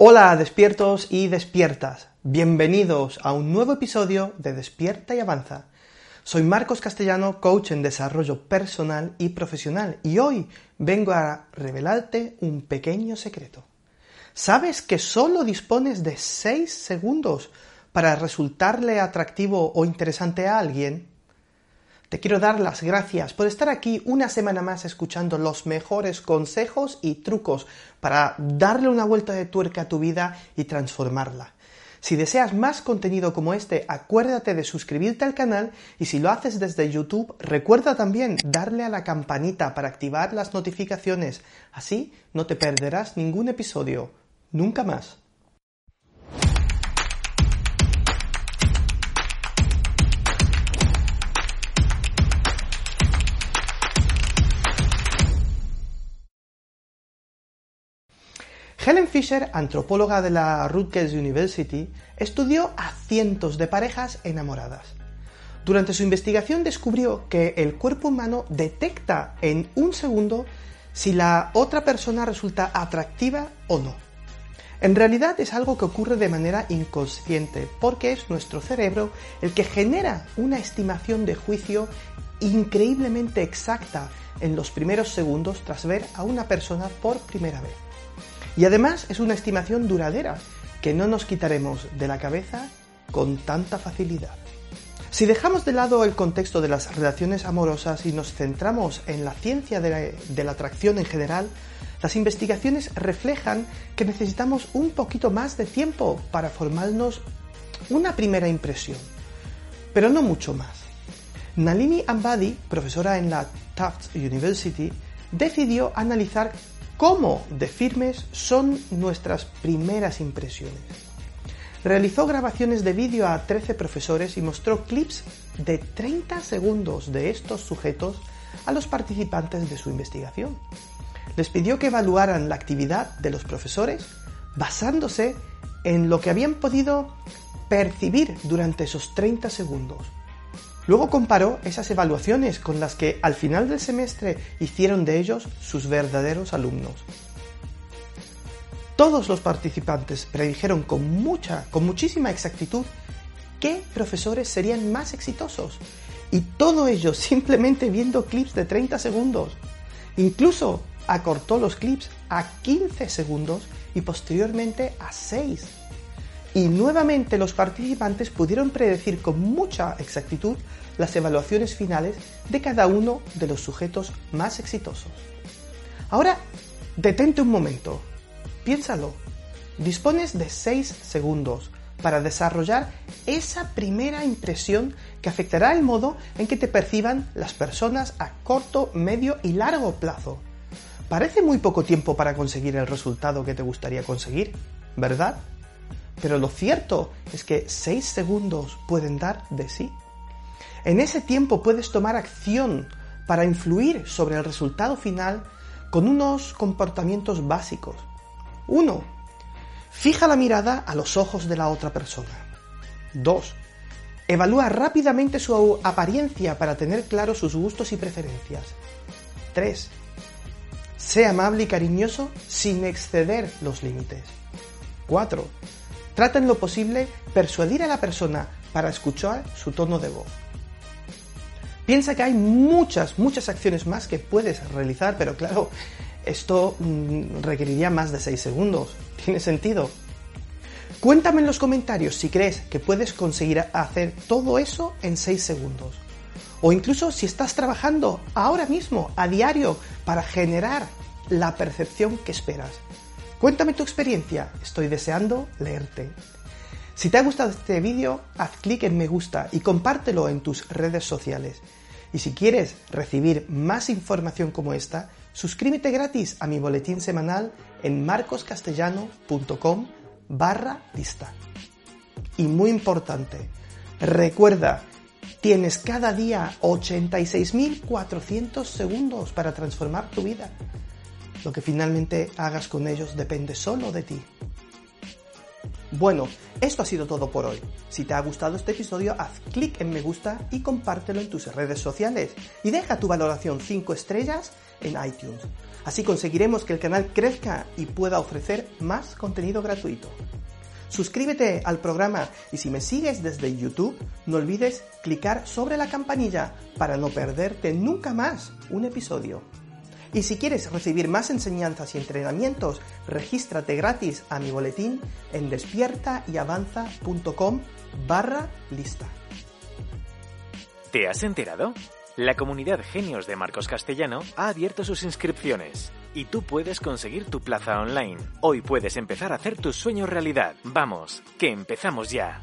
Hola despiertos y despiertas, bienvenidos a un nuevo episodio de Despierta y Avanza. Soy Marcos Castellano, coach en desarrollo personal y profesional, y hoy vengo a revelarte un pequeño secreto. ¿Sabes que solo dispones de 6 segundos para resultarle atractivo o interesante a alguien? Te quiero dar las gracias por estar aquí una semana más escuchando los mejores consejos y trucos para darle una vuelta de tuerca a tu vida y transformarla. Si deseas más contenido como este, acuérdate de suscribirte al canal y si lo haces desde YouTube, recuerda también darle a la campanita para activar las notificaciones. Así no te perderás ningún episodio. Nunca más. Helen Fisher, antropóloga de la Rutgers University, estudió a cientos de parejas enamoradas. Durante su investigación descubrió que el cuerpo humano detecta en un segundo si la otra persona resulta atractiva o no. En realidad es algo que ocurre de manera inconsciente, porque es nuestro cerebro el que genera una estimación de juicio increíblemente exacta en los primeros segundos tras ver a una persona por primera vez. Y además es una estimación duradera que no nos quitaremos de la cabeza con tanta facilidad. Si dejamos de lado el contexto de las relaciones amorosas y nos centramos en la ciencia de la, atracción en general, las investigaciones reflejan que necesitamos un poquito más de tiempo para formarnos una primera impresión, pero no mucho más. Nalini Ambadi, profesora en la Tufts University, decidió analizar cómo de firmes son nuestras primeras impresiones. Realizó grabaciones de vídeo a 13 profesores y mostró clips de 30 segundos de estos sujetos a los participantes de su investigación. Les pidió que evaluaran la actividad de los profesores basándose en lo que habían podido percibir durante esos 30 segundos Luego comparó esas evaluaciones con las que al final del semestre hicieron de ellos sus verdaderos alumnos. Todos los participantes predijeron con mucha, con muchísima exactitud qué profesores serían más exitosos. Y todo ello simplemente viendo clips de 30 segundos. Incluso acortó los clips a 15 segundos y posteriormente a 6 y nuevamente los participantes pudieron predecir con mucha exactitud las evaluaciones finales de cada uno de los sujetos más exitosos. Ahora, detente un momento, piénsalo. Dispones de 6 segundos para desarrollar esa primera impresión que afectará el modo en que te perciban las personas a corto, medio y largo plazo. Parece muy poco tiempo para conseguir el resultado que te gustaría conseguir, ¿verdad? Pero lo cierto es que 6 segundos pueden dar de sí. En ese tiempo puedes tomar acción para influir sobre el resultado final con unos comportamientos básicos. 1. Fija la mirada a los ojos de la otra persona. 2. Evalúa rápidamente su apariencia para tener claro sus gustos y preferencias. 3. Sé amable y cariñoso sin exceder los límites. 4. Trata en lo posible persuadir a la persona para escuchar su tono de voz. Piensa que hay muchas, muchas acciones más que puedes realizar, pero claro, esto mm, requeriría más de 6 segundos. ¿Tiene sentido? Cuéntame en los comentarios si crees que puedes conseguir hacer todo eso en 6 segundos. O incluso si estás trabajando ahora mismo, a diario, para generar la percepción que esperas. Cuéntame tu experiencia, estoy deseando leerte. Si te ha gustado este vídeo, haz clic en me gusta y compártelo en tus redes sociales. Y si quieres recibir más información como esta, suscríbete gratis a mi boletín semanal en marcoscastellano.com barra lista. Y muy importante, recuerda, tienes cada día 86.400 segundos para transformar tu vida. Lo que finalmente hagas con ellos depende solo de ti. Bueno, esto ha sido todo por hoy. Si te ha gustado este episodio, haz clic en me gusta y compártelo en tus redes sociales. Y deja tu valoración 5 estrellas en iTunes. Así conseguiremos que el canal crezca y pueda ofrecer más contenido gratuito. Suscríbete al programa y si me sigues desde YouTube, no olvides clicar sobre la campanilla para no perderte nunca más un episodio. Y si quieres recibir más enseñanzas y entrenamientos, regístrate gratis a mi boletín en despiertayavanza.com barra lista. ¿Te has enterado? La comunidad Genios de Marcos Castellano ha abierto sus inscripciones y tú puedes conseguir tu plaza online. Hoy puedes empezar a hacer tus sueños realidad. Vamos, que empezamos ya.